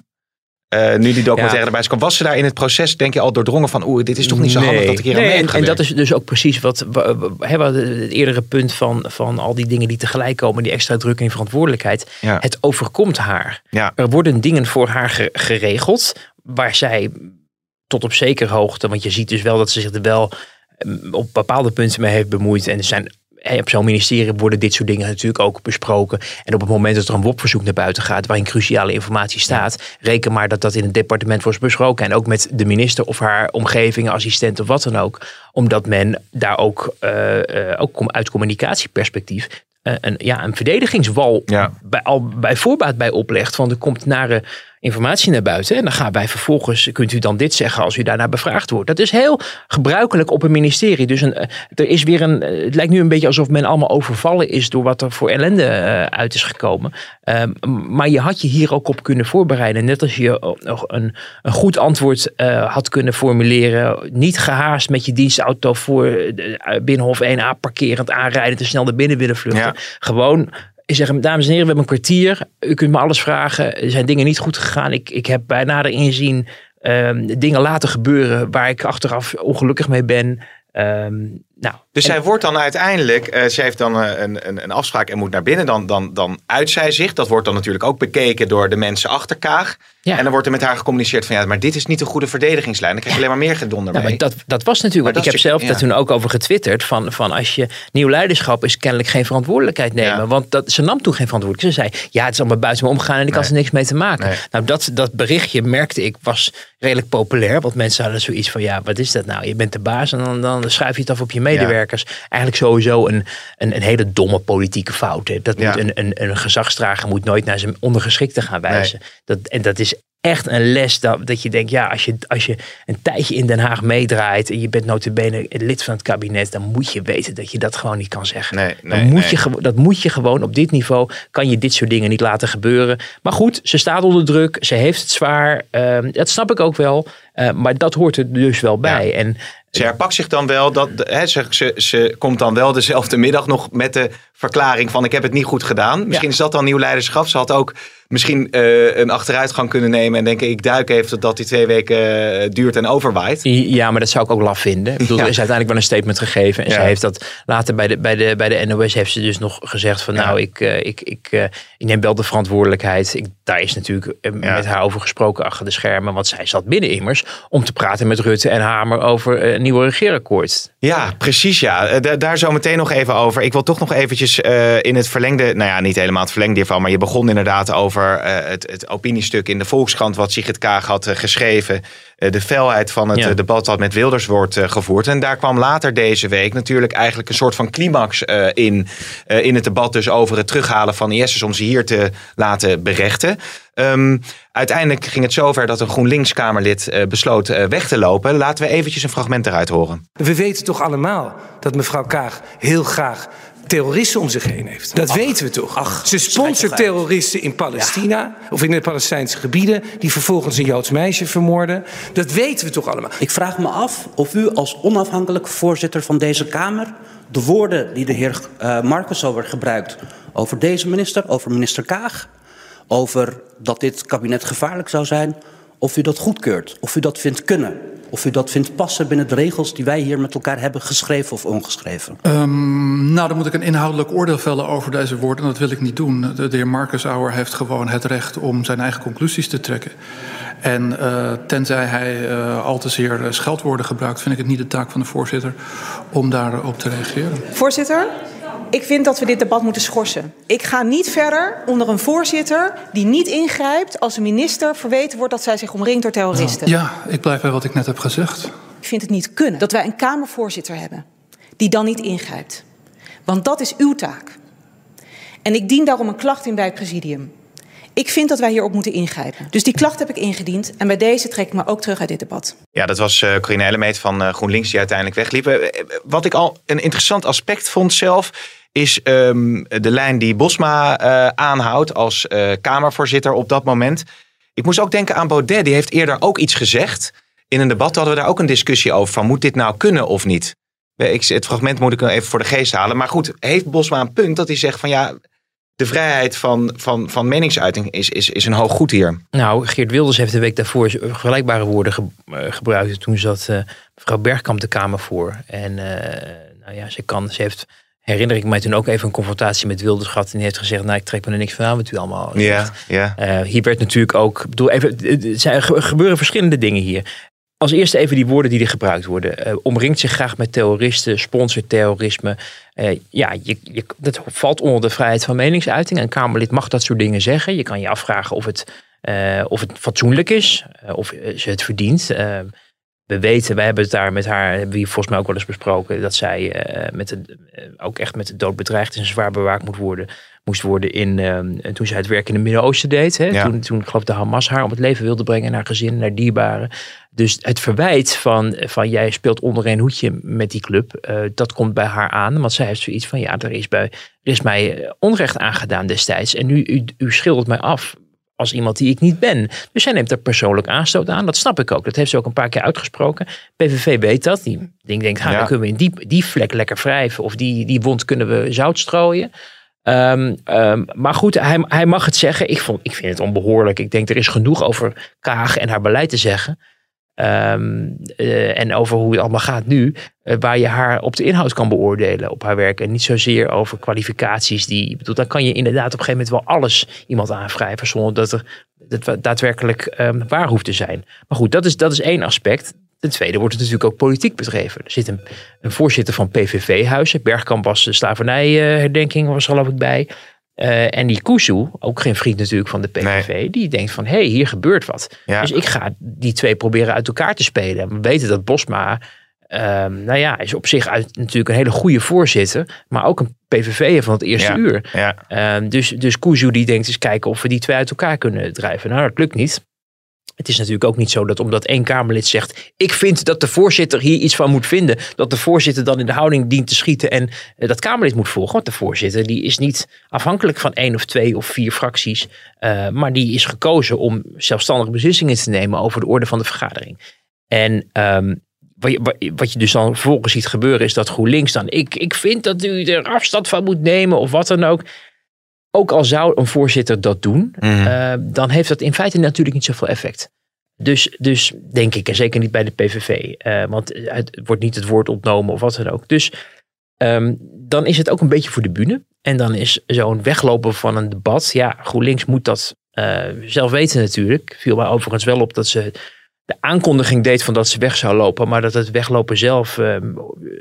nu die documentaire ja. erbij is Was ze daar in het proces, denk je, al doordrongen van... oeh, dit is toch niet zo nee. handig dat ik hier nee, aan mee En dat is dus ook precies wat... We hebben het eerdere punt van, van al die dingen die tegelijk komen... die extra druk en verantwoordelijkheid. Ja. Het overkomt haar. Ja. Er worden dingen voor haar geregeld... waar zij tot op zekere hoogte. Want je ziet dus wel dat ze zich er wel mm, op bepaalde punten mee heeft bemoeid. En er zijn op zo'n ministerie worden dit soort dingen natuurlijk ook besproken. En op het moment dat er een WOP-verzoek naar buiten gaat waarin cruciale informatie staat, reken maar dat dat in het departement wordt besproken. En ook met de minister of haar omgeving, assistent of wat dan ook. Omdat men daar ook, uh, uh, ook uit communicatieperspectief een, ja, een verdedigingswal bij, al bij voorbaat bij oplegt. Want er komt nare informatie naar buiten. En dan gaan wij vervolgens, kunt u dan dit zeggen als u daarna bevraagd wordt. Dat is heel gebruikelijk op een ministerie. Dus een, eh, er is weer een, eh, het lijkt nu een beetje alsof men allemaal overvallen is door wat er voor ellende uh, uit is gekomen. Um, maar je had je hier ook op kunnen voorbereiden. Net als je nog een, een goed antwoord uh, had kunnen formuleren. Niet gehaast met je dienstauto voor Binnenhof 1A parkerend aanrijden. Te snel naar binnen willen vluchten. Ja. Gewoon zeggen, dames en heren, we hebben een kwartier. U kunt me alles vragen. Er zijn dingen niet goed gegaan. Ik, ik heb bij nader inzien um, dingen laten gebeuren waar ik achteraf ongelukkig mee ben. Um, nou, dus zij wordt dan uiteindelijk, uh, ze heeft dan uh, een, een, een, afspraak en moet naar binnen. Dan, dan, dan uit zij zich. Dat wordt dan natuurlijk ook bekeken door de mensen achter Kaag. Ja. En dan wordt er met haar gecommuniceerd van ja, maar dit is niet een goede verdedigingslijn. Dan krijg je alleen maar meer gedonder ja, mee. Maar dat, dat was natuurlijk, dat ik heb zelf ja. daar toen ook over getwitterd. Van, van als je nieuw leiderschap is kennelijk geen verantwoordelijkheid nemen. Want dat, ze nam toen geen verantwoordelijkheid. Ze zei ja, het is allemaal buiten me omgegaan en ik nee. had er niks mee te maken. Nee. Nou, dat, dat berichtje merkte ik was redelijk populair. Want mensen hadden zoiets van ja, wat is dat nou? Je bent de baas en dan, dan schuif je het af op je medewerkers eigenlijk sowieso een, een, een hele domme politieke fout. Hè. Dat moet een, een, een gezagsdrager moet nooit naar zijn ondergeschikte gaan wijzen. Dat, en dat is echt een les dat, dat je denkt, ja, als je, als je een tijdje in Den Haag meedraait en je bent notabene lid van het kabinet, dan moet je weten dat je dat gewoon niet kan zeggen. Nee, nee, dan moet nee. je, dat moet je gewoon op dit niveau, kan je dit soort dingen niet laten gebeuren. Maar goed, ze staat onder druk, ze heeft het zwaar, uh, dat snap ik ook wel, uh, maar dat hoort er dus wel bij. Ja. En ze herpakt zich dan wel, dat, hè, ze, ze, ze komt dan wel dezelfde middag nog met de verklaring van ik heb het niet goed gedaan. Misschien ja. is dat dan nieuw leiderschap. Ze had ook misschien uh, een achteruitgang kunnen nemen en denken ik duik even totdat die twee weken uh, duurt en overwaait. Ja, maar dat zou ik ook laf vinden. Ik bedoel, ja. Er is uiteindelijk wel een statement gegeven en ja. ze heeft dat later bij de, bij, de, bij de NOS heeft ze dus nog gezegd van nou ik, uh, ik, ik, ik neem wel de verantwoordelijkheid. Ik, daar is natuurlijk met haar over gesproken achter de schermen, want zij zat binnen immers om te praten met Rutte en Hamer over een nieuwe regeerakkoord. Ja, precies ja. Da daar zo meteen nog even over. Ik wil toch nog eventjes in het verlengde, nou ja, niet helemaal het verlengde hiervan, maar je begon inderdaad over uh, het, het, opiniestuk in de Volkskrant wat Sigrid Kaag had uh, geschreven. Uh, de felheid van het ja. debat dat met Wilders wordt gevoerd. En daar kwam later deze week natuurlijk eigenlijk een soort van climax in. in het debat dus over het terughalen van IS'ers om ze hier te laten berechten. Um, uiteindelijk ging het zover dat een GroenLinks-Kamerlid besloot weg te lopen. Laten we eventjes een fragment eruit horen. We weten toch allemaal dat mevrouw Kaag heel graag terroristen om zich heen heeft. Dat ach, weten we toch? Ach, Ze sponsort terroristen in Palestina ja. of in de Palestijnse gebieden die vervolgens een Joods meisje vermoorden. Dat weten we toch allemaal? Ik vraag me af of u als onafhankelijk voorzitter van deze Kamer de woorden die de heer uh, Marcus over gebruikt over deze minister, over minister Kaag, over dat dit kabinet gevaarlijk zou zijn, of u dat goedkeurt, of u dat vindt kunnen. Of u dat vindt passen binnen de regels die wij hier met elkaar hebben geschreven of ongeschreven. Um, nou, dan moet ik een inhoudelijk oordeel vellen over deze woorden. En dat wil ik niet doen. De, de heer Marcus Auer heeft gewoon het recht om zijn eigen conclusies te trekken. En uh, tenzij hij uh, al te zeer scheldwoorden gebruikt, vind ik het niet de taak van de voorzitter om daarop te reageren. Voorzitter, ik vind dat we dit debat moeten schorsen. Ik ga niet verder onder een voorzitter die niet ingrijpt als een minister verweten wordt dat zij zich omringt door terroristen. Ja, ik blijf bij wat ik net heb gezegd. Ik vind het niet kunnen dat wij een Kamervoorzitter hebben die dan niet ingrijpt. Want dat is uw taak. En ik dien daarom een klacht in bij het presidium. Ik vind dat wij hierop moeten ingrijpen. Dus die klacht heb ik ingediend. En bij deze trek ik me ook terug uit dit debat. Ja, dat was uh, Corine Ellemeet van uh, GroenLinks die uiteindelijk wegliep. Uh, wat ik al een interessant aspect vond zelf... is um, de lijn die Bosma aanhoudt als Kamervoorzitter op dat moment. Ik moest ook denken aan Baudet. Die heeft eerder ook iets gezegd. In een debat hadden we daar ook een discussie over. Van moet dit nou kunnen of niet? Ik, het fragment moet ik even voor de geest halen. Maar goed, heeft Bosma een punt dat hij zegt van ja de vrijheid van, van, van meningsuiting is, is, is een hoog goed hier. Nou, Geert Wilders heeft de week daarvoor vergelijkbare woorden ge, uh, gebruikt. Toen zat uh, mevrouw Bergkamp de Kamer voor. En uh, nou ja, ze, kan, ze heeft, herinner ik mij toen ook even een confrontatie met Wilders gehad. En die heeft gezegd, nou ik trek me er niks van aan wat u allemaal. Ja, ja. hier werd natuurlijk ook, bedoel, even, er gebeuren verschillende dingen hier. Als eerste even die woorden die er gebruikt worden. Uh, omringt zich graag met terroristen, sponsort terrorisme. Uh, ja, je, dat valt onder de vrijheid van meningsuiting. Een Kamerlid mag dat soort dingen zeggen. Je kan je afvragen of het, uh, of het fatsoenlijk is, of ze het verdient. we weten, wij hebben het daar met haar, hebben we volgens mij ook wel eens besproken, dat zij met de, ook echt met de dood bedreigd en zwaar bewaakt moet worden moest worden in, uh, toen zij het werk in het Midden-Oosten deed. Hè? Ja. Toen, toen geloof ik de Hamas haar om het leven wilde brengen naar gezin, naar dierbaren. Dus het verwijt van, van jij speelt onder een hoedje met die club, uh, dat komt bij haar aan. Want zij heeft zoiets van, ja, er is, bij, er is mij onrecht aangedaan destijds. En nu, u, u schildert mij af als iemand die ik niet ben. Dus zij neemt er persoonlijk aanstoot aan. Dat snap ik ook. Dat heeft ze ook een paar keer uitgesproken. PVV weet dat. Die ding denkt, ha, ja. dan kunnen we in die, die vlek lekker wrijven. Of die, die wond kunnen we zout strooien. Um, um, maar goed, hij, hij mag het zeggen. Ik, vond, ik vind het onbehoorlijk. Ik denk er is genoeg over Kaag en haar beleid te zeggen. Um, uh, en over hoe het allemaal gaat nu. Uh, waar je haar op de inhoud kan beoordelen op haar werk. En niet zozeer over kwalificaties. Die, bedoel, dan kan je inderdaad op een gegeven moment wel alles iemand aanwrijven. Zonder dat er dat daadwerkelijk waar hoeft te zijn. Maar goed, dat is, dat is één aspect. Ten tweede wordt het natuurlijk ook politiek bedreven. Er zit een, een voorzitter van PVV-huizen. Bergkamp was de slavernijherdenking, was geloof ik bij. Uh, en die Kuzu, ook geen vriend natuurlijk van de PVV, nee. die denkt van, hé, hey, hier gebeurt wat. Ja. Dus ik ga die twee proberen uit elkaar te spelen. We weten dat Bosma, um, nou ja, is op zich uit, natuurlijk een hele goede voorzitter, maar ook een PVV'er van het eerste ja. uur. Ja. Um, dus, dus Kuzu die denkt eens kijken of we die twee uit elkaar kunnen drijven. Nou, dat lukt niet. Het is natuurlijk ook niet zo dat omdat één Kamerlid zegt: Ik vind dat de voorzitter hier iets van moet vinden, dat de voorzitter dan in de houding dient te schieten en uh, dat Kamerlid moet volgen. Want de voorzitter die is niet afhankelijk van één of twee of vier fracties, uh, maar die is gekozen om zelfstandige beslissingen te nemen over de orde van de vergadering. En wat je, wat je dus dan vervolgens ziet gebeuren is dat GroenLinks dan: ik, ik vind dat u er afstand van moet nemen of wat dan ook ook al zou een voorzitter dat doen, mm. uh, dan heeft dat in feite natuurlijk niet zoveel effect. Dus, dus denk ik, en zeker niet bij de PVV, uh, want het wordt niet het woord ontnomen of wat dan ook. Dus um, dan is het ook een beetje voor de bühne. En dan is zo'n weglopen van een debat, ja, GroenLinks moet dat uh, zelf weten natuurlijk. Viel mij overigens wel op dat ze de aankondiging deed van dat ze weg zou lopen, maar dat het weglopen zelf uh,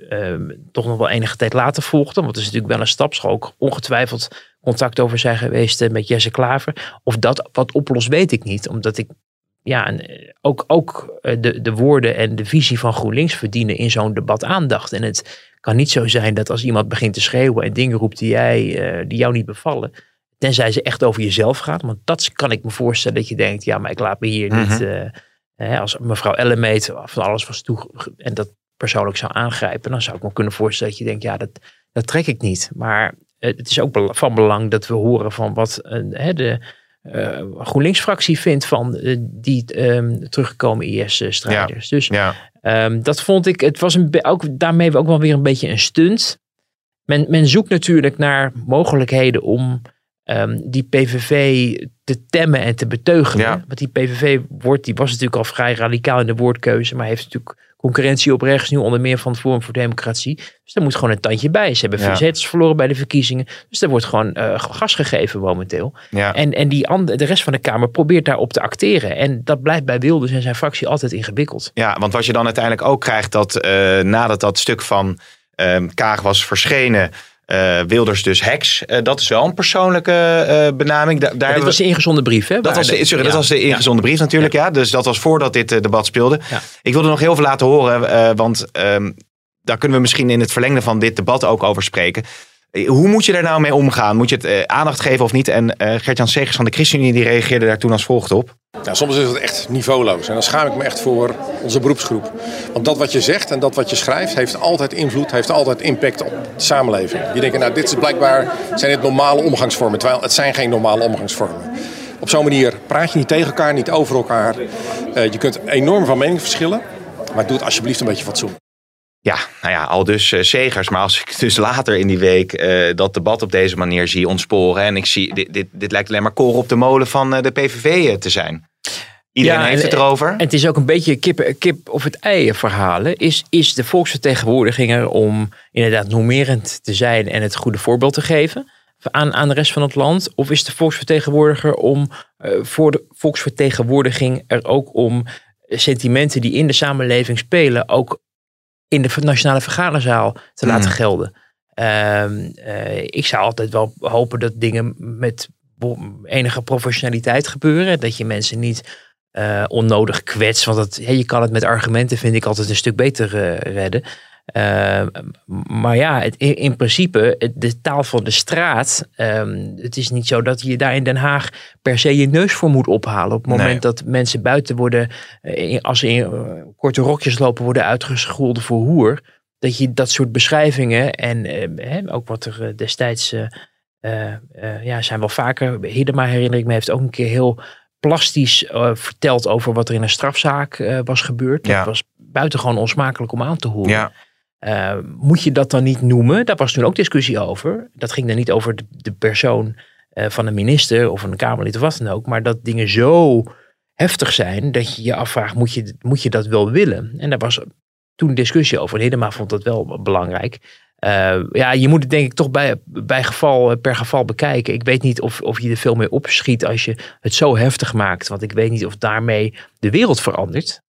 uh, toch nog wel enige tijd later volgde. Want het is natuurlijk wel een stapschool. Ook ongetwijfeld contact over zijn geweest uh, met Jesse Klaver. Of dat wat oplost, weet ik niet. Omdat ik ja, en ook, ook de, de woorden en de visie van GroenLinks verdienen in zo'n debat aandacht. En het kan niet zo zijn dat als iemand begint te schreeuwen en dingen roept die, jij, die jou niet bevallen, tenzij ze echt over jezelf gaat. Want dat kan ik me voorstellen dat je denkt, ja, maar ik laat me hier niet Mhm. Hè, als mevrouw Ellemeet van alles was toe en dat persoonlijk zou aangrijpen, dan zou ik me kunnen voorstellen dat je denkt, ja, dat, dat trek ik niet. Maar het is ook van belang dat we horen van wat de uh, GroenLinks-fractie vindt van uh, die um, teruggekomen IS-strijders. Ja. Dus ja. um, dat vond ik, het was een, ook, daarmee ook wel weer een beetje een stunt. Men, men zoekt natuurlijk naar mogelijkheden om um, die PVV te temmen en te beteugelen. Want die PVV wordt, die was natuurlijk al vrij radicaal in de woordkeuze, maar heeft natuurlijk concurrentie op rechts nu onder meer van het Forum voor Democratie. Dus daar moet gewoon een tandje bij. Ze hebben ja. zetels verloren bij de verkiezingen. Dus er wordt gewoon uh, gas gegeven momenteel. Ja. En, en die andere, de rest van de Kamer probeert daarop te acteren. En dat blijft bij Wilders en zijn fractie altijd ingewikkeld. Ja, want wat je dan uiteindelijk ook krijgt, dat uh, nadat dat stuk van uh, Kaag was verschenen uh, Wilders dus heks. Uh, dat is wel een persoonlijke uh, benaming. Da daar dit was de ingezonde brief, hè? Dat was de, sorry, ja. dat was de ingezonde brief natuurlijk, ja. Dus dat was voordat dit debat speelde. Ik wilde nog heel veel laten horen, want um, daar kunnen we misschien in het verlengde van dit debat ook over spreken. Hoe moet je daar nou mee omgaan? Moet je het aandacht geven of niet? En Gert-Jan Segers van de ChristenUnie die reageerde daar toen als volgt op. Soms is het echt niveauloos. En dan schaam ik me echt voor onze beroepsgroep. Want dat wat je zegt en dat wat je schrijft heeft altijd invloed, heeft altijd impact op de samenleving. Je denkt, nou, dit is blijkbaar zijn dit normale omgangsvormen. Terwijl het zijn geen normale omgangsvormen. Op zo'n manier praat je niet tegen elkaar, niet over elkaar. Uh, je kunt enorm van mening verschillen. Maar doe het alsjeblieft een beetje fatsoen. Ja, nou ja, al dus uh, zegers. Maar als ik dus later in die week uh, dat debat op deze manier zie ontsporen. En ik zie, dit, dit, dit lijkt alleen maar koren op de molen van uh, de PVV te zijn. Iedereen ja, heeft het erover. En het is ook een beetje kip, kip of het ei verhalen. Is, is de volksvertegenwoordiging er om inderdaad normerend te zijn en het goede voorbeeld te geven aan, aan de rest van het land? Of is de volksvertegenwoordiger om voor de volksvertegenwoordiging er ook om sentimenten die in de samenleving spelen ook in de nationale vergaderzaal te laten hmm. gelden. Uh, uh, ik zou altijd wel hopen dat dingen met enige professionaliteit gebeuren. Dat je mensen niet uh, onnodig kwetst. Want dat, je kan het met argumenten, vind ik, altijd een stuk beter uh, redden. Uh, maar ja, het, in, in, principe, de taal van de straat. Um, het is niet zo dat je daar in Den Haag per se je neus voor moet ophalen. Op het moment dat mensen buiten worden, uh, als ze in uh, korte rokjes lopen, worden uitgescholden voor hoer. Dat je dat soort beschrijvingen en ehm, ook wat er destijds. ja, zijn wel vaker. Hiddema herinner ik me, heeft ook een keer heel plastisch verteld over wat er in een strafzaak was gebeurd. Ja. Dat was buitengewoon onsmakelijk om aan te horen. Ja. Uh, moet je dat dan niet noemen? Daar was toen ook discussie over. Dat ging dan niet over de, de persoon uh, van een minister of een Kamerlid of wat dan ook. Maar dat dingen zo heftig zijn dat je je afvraagt, moet je, moet je dat wel willen? En daar was toen discussie over. En Hiddema vond dat wel belangrijk. Uh, ja, je moet het denk ik toch bij, bij geval, per geval bekijken. Ik weet niet of, of je er veel mee opschiet als je het zo heftig maakt. Want ik weet niet of daarmee de wereld verandert.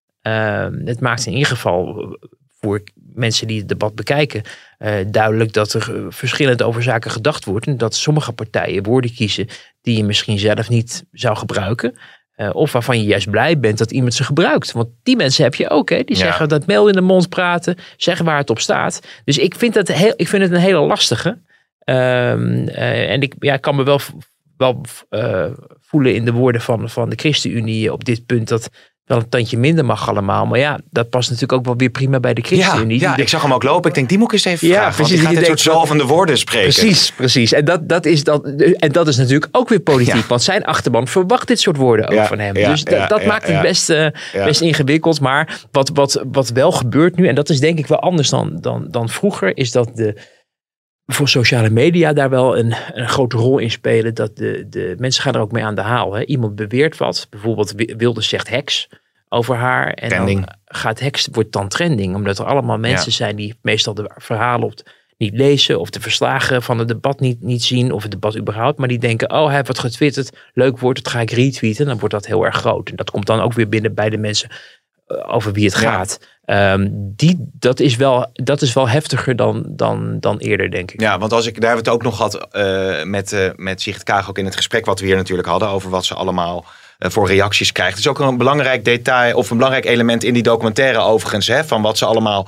het maakt in ieder geval voor mensen die het debat bekijken uh, duidelijk dat er eh, verschillend over zaken gedacht wordt. En dat sommige partijen woorden kiezen die je misschien zelf niet zou gebruiken. Uh, of waarvan je juist blij bent dat iemand ze gebruikt. Want die mensen heb je ook. Hè? Die zeggen dat mail in de mond praten. Zeggen waar het op staat. Dus ik vind, dat heel, ik vind het een hele lastige. Um, en ik ja, kan me wel, wel voelen in de woorden van, van de ChristenUnie op dit punt. Dat wel een tandje minder mag allemaal. Maar ja, dat past natuurlijk ook wel weer prima bij de ChristenUnie. Ja, ja ik zag hem ook lopen. Ik denk, die moet ik eens even ja, vragen. Precies, want die gaat dit soort zalvende woorden spreken. Precies, precies. En dat, dat, is, dat, en dat is natuurlijk ook weer politiek. Want zijn achterban verwacht dit soort woorden ook van hem. dus dat, dat maakt het best, uh, best ingewikkeld. Maar wat, wat, wat wel gebeurt nu, en dat is denk ik wel anders dan, dan, dan vroeger, is dat de voor sociale media daar wel een, een grote rol in spelen. Dat de, de mensen gaan er ook mee aan de haal. Hè. Iemand beweert wat. Bijvoorbeeld wilde zegt heks over haar. En dan gaat heks, wordt dan trending. Omdat er allemaal mensen zijn die meestal de verhalen op niet lezen. Of de verslagen van het debat niet, niet zien. Of het debat überhaupt. Maar die denken, oh hij heeft wat getwitterd. Leuk wordt het, ga ik retweeten. Dan wordt dat heel erg groot. En dat komt dan ook weer binnen bij de mensen over wie het gaat. Um, die, dat, is wel, dat is wel heftiger dan, dan, dan eerder, denk ik. Ja, want als ik daar hebben we het ook nog gehad uh, met, uh, met Kaag ook in het gesprek wat we hier natuurlijk hadden over wat ze allemaal voor reacties krijgt. Het is ook een belangrijk detail of een belangrijk element in die documentaire overigens, hè, van wat ze allemaal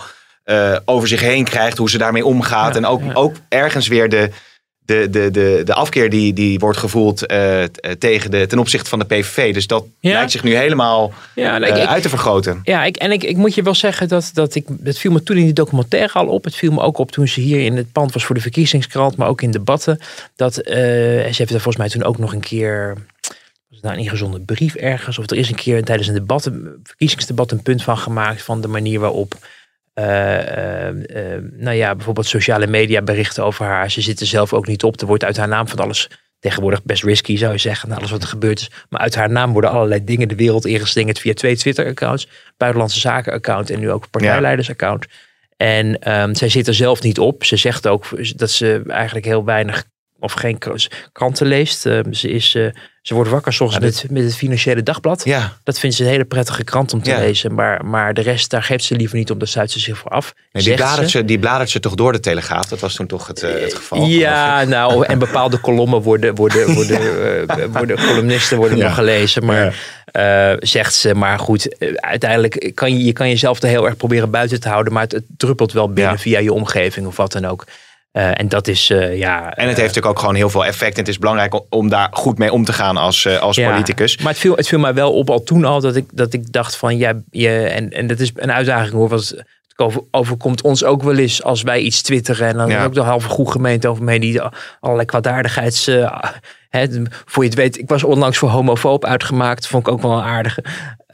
over zich heen krijgt, hoe ze daarmee omgaat. en ook, ook ergens weer de, de, de, de, de afkeer die, die wordt gevoeld uh, tegen de, ten opzichte van de PVV. Dus dat lijkt zich nu helemaal ja, uh, uit te vergroten. Ja, ik, en ik, ik moet je wel zeggen dat, dat ik. Het viel me toen in die documentaire al op. Het viel me ook op toen ze hier in het pand was voor de verkiezingskrant, maar ook in debatten. Dat uh, ze heeft er volgens mij toen ook nog een keer. Was het nou een ingezonde brief ergens? Of er is een keer tijdens een debat, een verkiezingsdebat, een punt van gemaakt van de manier waarop nou ja, bijvoorbeeld sociale media berichten over haar. Ze zit er zelf ook niet op. Er wordt uit haar naam van alles tegenwoordig best risky zou je zeggen, alles wat er gebeurd is. Maar uit haar naam worden allerlei dingen de wereld ingeslingerd via twee Twitter-accounts, buitenlandse zaken-account en nu ook partijleiders-account. En ehm, zij zit er zelf niet op. Ze zegt ook dat ze eigenlijk heel weinig of geen kranten leest. Ehm, ze, is, uh, ze wordt wakker soms ja, met, met het Financiële Dagblad. Ja. Dat vindt ze een hele prettige krant om te lezen. Maar, maar de rest, daar geeft ze liever niet om. Daar sluit ze zich voor af. Nee, die, bladert ze, die bladert ze toch door de Telegraaf? Dat was toen toch het, uh, het geval? Ja, nou, en bepaalde kolommen worden, worden, worden, worden columnisten worden nog gelezen. Maar zegt ze, maar goed, uiteindelijk kan je, je kan jezelf er heel erg proberen buiten te houden. Maar het, het druppelt wel binnen via je omgeving of wat dan ook. Uh, en dat is, uh, ja... En het heeft natuurlijk ook gewoon heel veel effect. En het is belangrijk om daar goed mee om te gaan als, als ja, politicus. Maar het viel, het viel mij wel op al toen al dat ik, dat ik dacht van... Ja, je, en, en dat is een uitdaging hoor. Want het over, overkomt ons ook wel eens als wij iets twitteren. En dan ja. ook de halve goede gemeente over me die allerlei kwaadaardigheids voor je het weet, ik was onlangs voor homofoob uitgemaakt. Vond ik ook wel een aardige.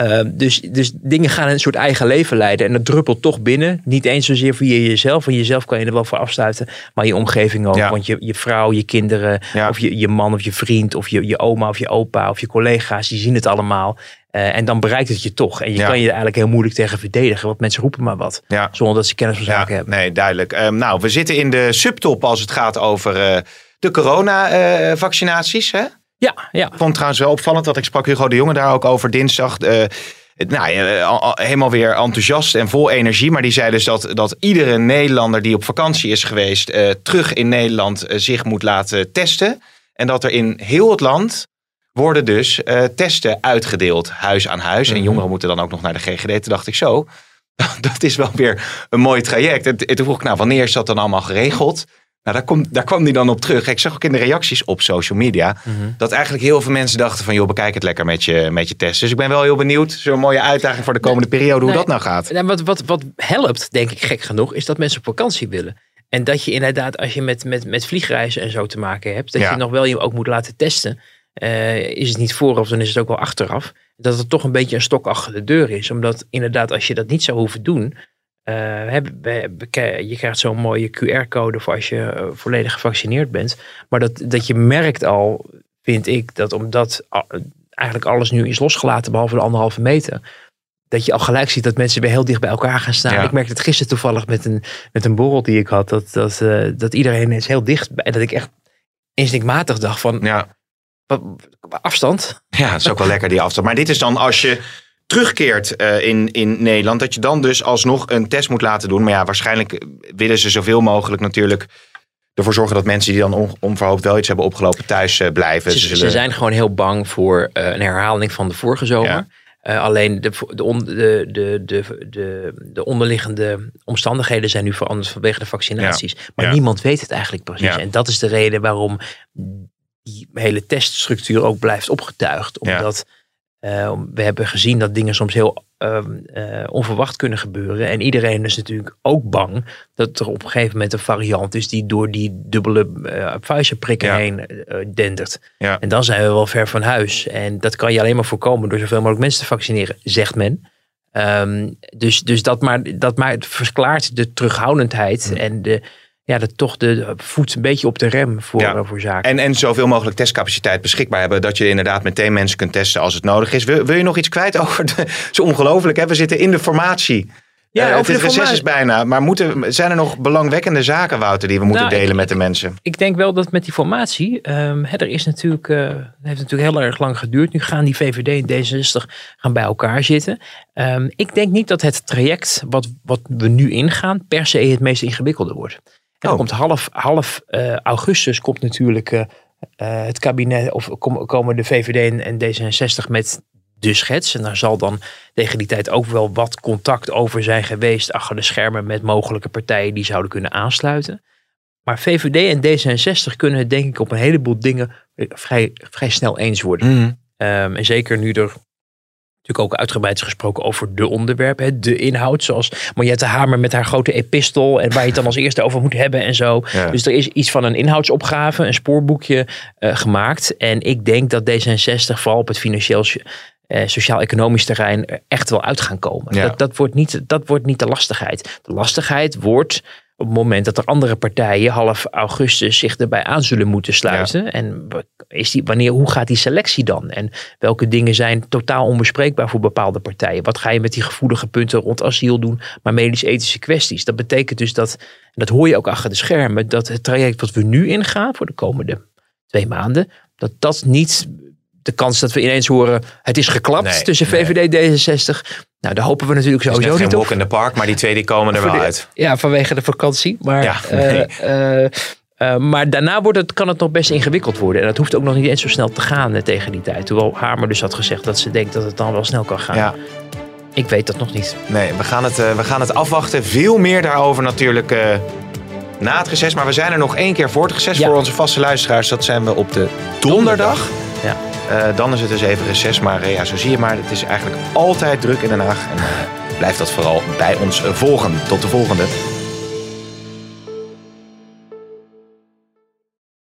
Uh, dus, dus dingen gaan een soort eigen leven leiden. En dat druppelt toch binnen. Niet eens zozeer via jezelf. Want jezelf kan je er wel voor afsluiten. Maar je omgeving ook. Want je, je vrouw, je kinderen. Of je, je man of je vriend. Of je, je oma of je opa. Of je collega's. Die zien het allemaal. Uh, en dan bereikt het je toch. En je kan je er eigenlijk heel moeilijk tegen verdedigen. Want mensen roepen maar wat. Zonder dat ze kennis van zaken hebben. Nee, duidelijk. Um, nou, we zitten in de subtop als het gaat over... Uh, de corona-vaccinaties. hè? Ja, ja. Ik vond het trouwens wel opvallend, dat ik sprak Hugo de Jonge daar ook over dinsdag. Uh, nou, helemaal weer enthousiast en vol energie. Maar die zei dus dat, dat iedere Nederlander die op vakantie is geweest, uh, terug in Nederland uh, zich moet laten testen. En dat er in heel het land worden dus testen uitgedeeld, huis aan huis. En mhm. jongeren moeten dan ook nog naar de GGD. Toen dacht ik zo, dat is wel weer een mooi traject. En toen vroeg ik, nou, wanneer is dat dan allemaal geregeld? Nou, daar, komt, daar kwam hij dan op terug. Ik zag ook in de reacties op social media mhm. dat eigenlijk heel veel mensen dachten van joh, bekijk het lekker met je, met je test. Dus ik ben wel heel benieuwd, zo'n mooie uitdaging voor de komende periode, hoe dat nou gaat. En wat, wat, wat helpt, denk ik gek genoeg, is dat mensen op vakantie willen. En dat je inderdaad, als je met, met, met vliegreizen en zo te maken hebt, dat je nog wel je ook moet laten testen. Uh, is het niet vooraf, dan is het ook wel achteraf. Dat het toch een beetje een stok achter de deur is. Omdat inderdaad, als je dat niet zou hoeven doen, uh, je krijgt zo'n mooie QR-code voor als je uh, volledig gevaccineerd bent. Maar dat, dat je merkt al, vind ik, dat omdat eigenlijk alles nu is losgelaten, behalve de anderhalve meter. Dat je al gelijk ziet dat mensen weer heel dicht bij elkaar gaan staan. Ik merkte het gisteren toevallig met een, met een borrel die ik had. Dat, dat, uh, dat iedereen is heel dicht. En dat ik echt instinctmatig dacht van, ja. afstand. Ja, dat is ook wel lekker die afstand. Maar dit is dan als je terugkeert uh, in, in Nederland, dat je dan dus alsnog een test moet laten doen. Maar ja, waarschijnlijk willen ze zoveel mogelijk natuurlijk ervoor zorgen dat mensen die dan on, onverhoopt wel iets hebben opgelopen thuis uh, blijven. Ze, ze, zullen... ze, zijn gewoon heel bang voor uh, een herhaling van de vorige zomer. Ja. alleen de, de, de, de, de, de, onderliggende omstandigheden zijn nu veranderd vanwege de vaccinaties. Ja. Maar ja. niemand weet het eigenlijk precies. En dat is de reden waarom die hele teststructuur ook blijft opgetuigd. Omdat uh, we hebben gezien dat dingen soms heel uh, uh, onverwacht kunnen gebeuren. En iedereen is natuurlijk ook bang dat er op een gegeven moment een variant is die door die dubbele uh, Pfizer-prikken ja. heen dendert. Ja. En dan zijn we wel ver van huis. En dat kan je alleen maar voorkomen door zoveel mogelijk mensen te vaccineren, zegt men. Um, dus dus dat, maar, dat maar verklaart de terughoudendheid mm. en de ja, dat toch de voet een beetje op de rem voor, ja. voor zaken. En, en zoveel mogelijk testcapaciteit beschikbaar hebben. Dat je inderdaad meteen mensen kunt testen als het nodig is. Wil, wil je nog iets kwijt over de... Zo ongelooflijk, hè? We zitten in de formatie. Ja, uh, over het reces is bijna. Maar moeten, zijn er nog belangwekkende zaken, Wouter, die we moeten nou, delen ik, met de mensen? Ik denk wel dat met die formatie, um, er is natuurlijk, uh, heeft natuurlijk heel erg lang geduurd. Nu gaan die VVD en D66 gaan bij elkaar zitten. Um, ik denk niet dat het traject wat, wat we nu ingaan per se het meest ingewikkelde wordt. En oh. komt half, half uh, augustus komt natuurlijk uh, uh, het kabinet, of kom, komen de VVD en, D66 met de schets. En daar zal dan tegen die tijd ook wel wat contact over zijn geweest achter de schermen met mogelijke partijen die zouden kunnen aansluiten. Maar VVD en D66 kunnen het denk ik op een heleboel dingen vrij, vrij snel eens worden. Mm. Um, en zeker nu er natuurlijk ook uitgebreid gesproken over de onderwerpen, de inhoud. Zoals Mariette Hamer met haar grote epistel en waar je het dan als eerste over moet hebben en zo. Dus er is iets van een inhoudsopgave, een spoorboekje uh, gemaakt. En ik denk dat D66 vooral op het financieel uh, sociaal-economisch terrein echt wel uit gaan komen. Ja. Dat, dat, wordt niet, dat wordt niet de lastigheid. De lastigheid wordt op het moment dat er andere partijen half augustus zich erbij aan zullen moeten sluiten. En is die, wanneer, hoe gaat die selectie dan? En welke dingen zijn totaal onbespreekbaar voor bepaalde partijen? Wat ga je met die gevoelige punten rond asiel doen, maar medisch-ethische kwesties? Dat betekent dus dat, en dat hoor je ook achter de schermen, dat het traject wat we nu ingaan voor de komende twee maanden, dat dat niet de kans dat we ineens horen het is geklapt tussen VVD en D66. Nou, daar hopen we natuurlijk sowieso niet op. geen walk in the park, maar die twee die komen er wel uit. Ja, vanwege de vakantie. Maar, Ja, eh, eh, eh, maar daarna wordt het, kan het nog best ingewikkeld worden. En dat hoeft ook nog niet eens zo snel te gaan tegen die tijd. Hoewel Hamer dus had gezegd dat ze denkt dat het dan wel snel kan gaan. Ja. Ik weet dat nog niet. Nee, we gaan het, we gaan het afwachten. Veel meer daarover natuurlijk na het reces. Maar we zijn er nog één keer voor het reces Ja. voor onze vaste luisteraars. Dat zijn we op de donderdag. Ja. Eh, dan is het dus even reces. Maar eh, ja, zo zie je maar. Het is eigenlijk altijd druk in Den Haag. En eh, blijf dat vooral bij ons volgen. Tot de volgende.